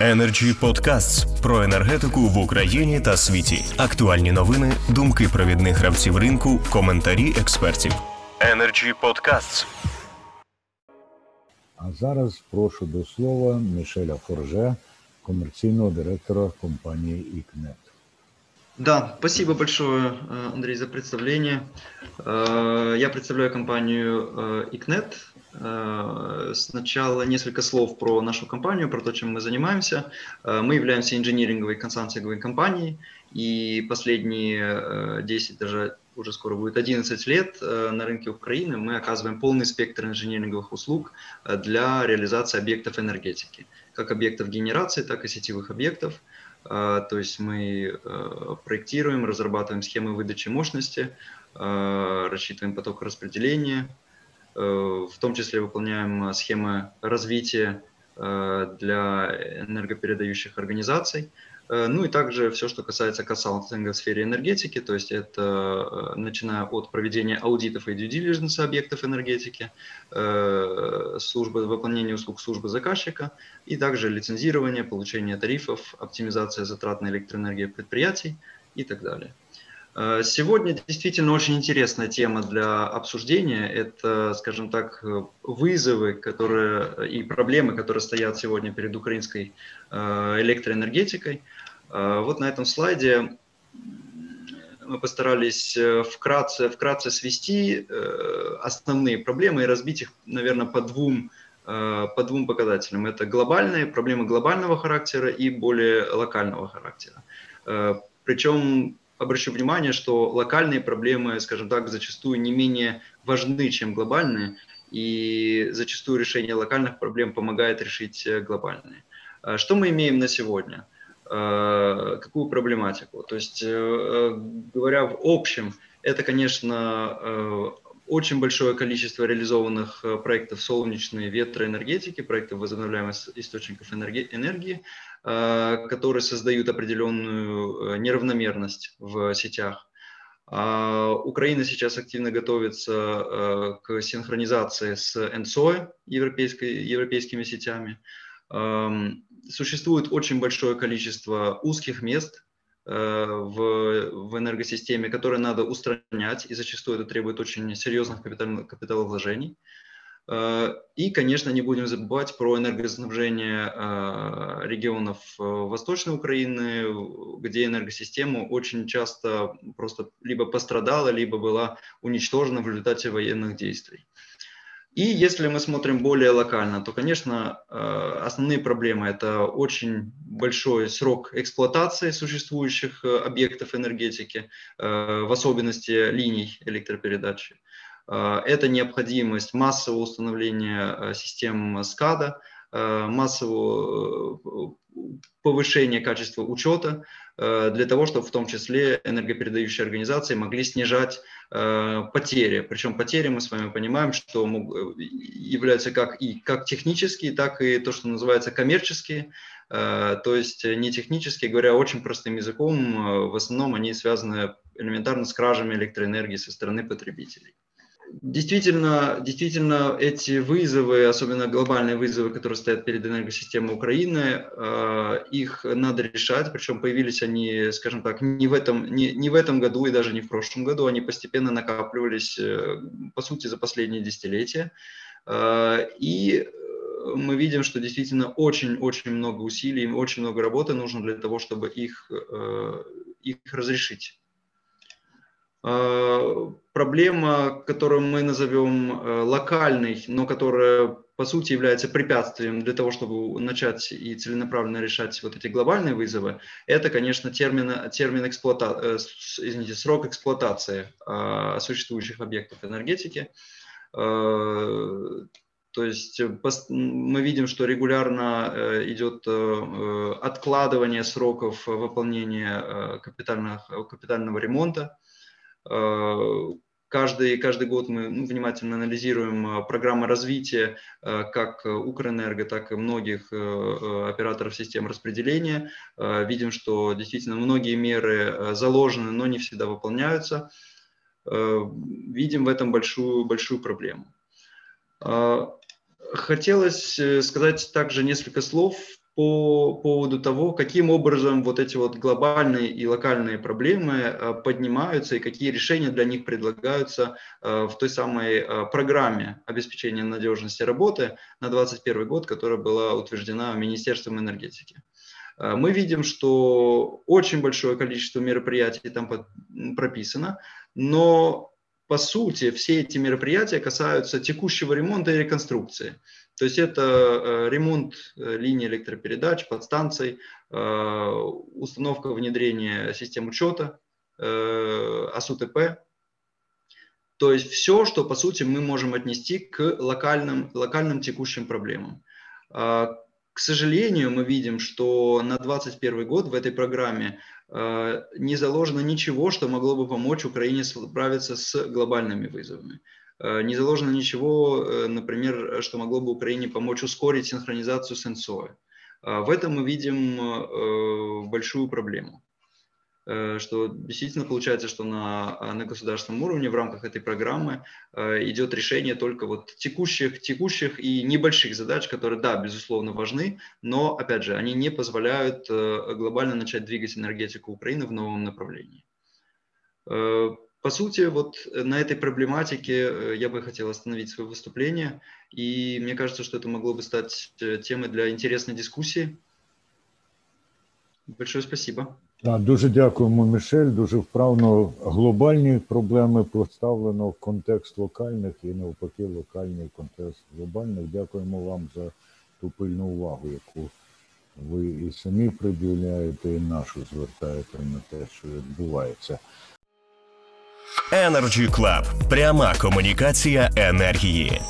Energy Podcasts про енергетику в Україні та світі. Актуальні новини, думки провідних гравців ринку, коментарі експертів. Energy Podcasts. А зараз прошу до слова Мішеля Форже, комерційного директора компанії «Ікнет». Да, спасибо большое, э, Андрей, за представление. Э, я представляю компанию ICNET. Э, сначала несколько слов про нашу компанию, про то, чем мы занимаемся. Мы являемся инжиниринговой консалтинговой компанией, и последние 10, даже уже скоро будет 11 лет на рынке Украины мы оказываем полный спектр инжиниринговых услуг для реализации объектов энергетики, как объектов генерации, так и сетевых объектов – то есть мы э, проектируем, разрабатываем схемы выдачи мощности, рассчитываем поток распределения, э, в том числе выполняем схемы развития э, для энергопередающих организаций – Э, ну и также все, что касается консалтинга в сфере энергетики, то есть это э, начиная от проведения аудитов и due объектов энергетики, э, службы выполнения услуг службы заказчика и также лицензирование, получение тарифов, оптимизация затрат на электроэнергию предприятий и так далее. Э, сегодня действительно очень интересная тема для обсуждения. Это, скажем так, вызовы которые, и проблемы, которые стоят сегодня перед украинской э, электроэнергетикой. Э, вот на этом слайде мы постарались вкратце, вкратце свести основные проблемы и разбить их, наверное, по двум, по двум показателям. Это глобальные, проблемы глобального характера и более локального характера. Причем обращу внимание, что локальные проблемы, скажем так, зачастую не менее важны, чем глобальные, и зачастую решение локальных проблем помогает решить э, глобальные. А что мы имеем на сегодня? А, какую проблематику? То есть, э, э, говоря в общем, это, конечно, очень большое количество реализованных проектов солнечной ветроэнергетики, проектов возобновляемых источников энергии, Э, которые создают определенную э, неравномерность в сетях. А Украина сейчас активно готовится э, к синхронизации с НСО, европейскими сетями. Эм, существует очень большое количество узких мест в, в энергосистеме, которые надо устранять, и зачастую это требует очень серьезных капитал, капиталовложений. Э, и, конечно, не будем забывать про энергоснабжение э, регионов э, Восточной Украины, где энергосистема очень часто просто либо пострадала, либо была уничтожена в результате военных действий. И если мы смотрим более локально, то, конечно, основные проблемы – это очень большой срок эксплуатации существующих объектов энергетики, в особенности линий электропередачи. Э, это необходимость массового установления э, систем СКАДА, э, массового повышения качества учета для того, чтобы в том числе энергопередающие организации могли снижать потери. Причем потери мы с вами понимаем, что являются как и как технические, так и то, что называется коммерческие. То есть не технические, говоря очень простым языком, в основном они связаны элементарно с кражами электроэнергии со стороны потребителей. Действительно, действительно, эти вызовы, особенно глобальные вызовы, которые стоят перед энергосистемой Украины, э, их надо решать. Причем появились они, скажем так, не в этом, не, не в этом году и даже не в прошлом году. Они постепенно накапливались, э, по сути, за последние десятилетия. Э, и мы видим, что действительно очень-очень много усилий, очень много работы нужно для того, чтобы их, их разрешить. Э, проблема, которую мы назовем э, локальной, но которая по сути является препятствием для того, чтобы начать и целенаправленно решать вот эти глобальные вызовы, это, конечно, термин, термин эксплуата... Э, извините, срок эксплуатации существующих объектов энергетики. То есть мы видим, что регулярно идет откладывание сроков выполнения капитального ремонта. Э, каждый, каждый год мы ну, внимательно анализируем э, программы развития э, как Укрэнерго, так и многих операторов систем распределения. Видим, что действительно многие меры заложены, но не всегда выполняются. Видим в этом большую, большую проблему. Хотелось сказать также несколько слов по поводу того, каким образом вот эти вот глобальные и локальные проблемы э, поднимаются и какие решения для них предлагаются э, в той самой э, программе обеспечения надежности работы на 2021 год, которая была утверждена Министерством энергетики. Мы видим, что очень большое количество мероприятий там прописано, но по сути все эти мероприятия касаются текущего ремонта и реконструкции. То есть это э, ремонт э, линий электропередач, подстанций, э, установка внедрения систем учета, АСУТП. То есть все, что по сути мы можем отнести к локальным, локальным текущим проблемам. А, к сожалению, мы видим, что на 2021 год в этой программе не заложено ничего, что могло бы помочь Украине справиться с глобальными вызовами. Э, не заложено ничего, э, например, что могло бы Украине помочь ускорить синхронизацию с НСО. Э, в этом мы видим большую проблему что действительно получается, что на, на государственном уровне в рамках этой программы идет решение только вот текущих, текущих и небольших задач, которые, да, безусловно, важны, но, опять же, они не позволяют глобально начать двигать энергетику Украины в новом направлении. По сути, вот э, на этой проблематике э, я бы хотел остановить свое выступление, и мне кажется, что это могло бы стать э, темой для интересной дискуссии. Большое спасибо. Так, дуже дякуємо, Мішель. Дуже вправно глобальні проблеми поставлено в контекст локальних і навпаки локальний контекст глобальних. Дякуємо вам за ту пильну увагу, яку ви і самі приділяєте, і нашу звертаєте на те, що відбувається. Energy Club. пряма комунікація енергії.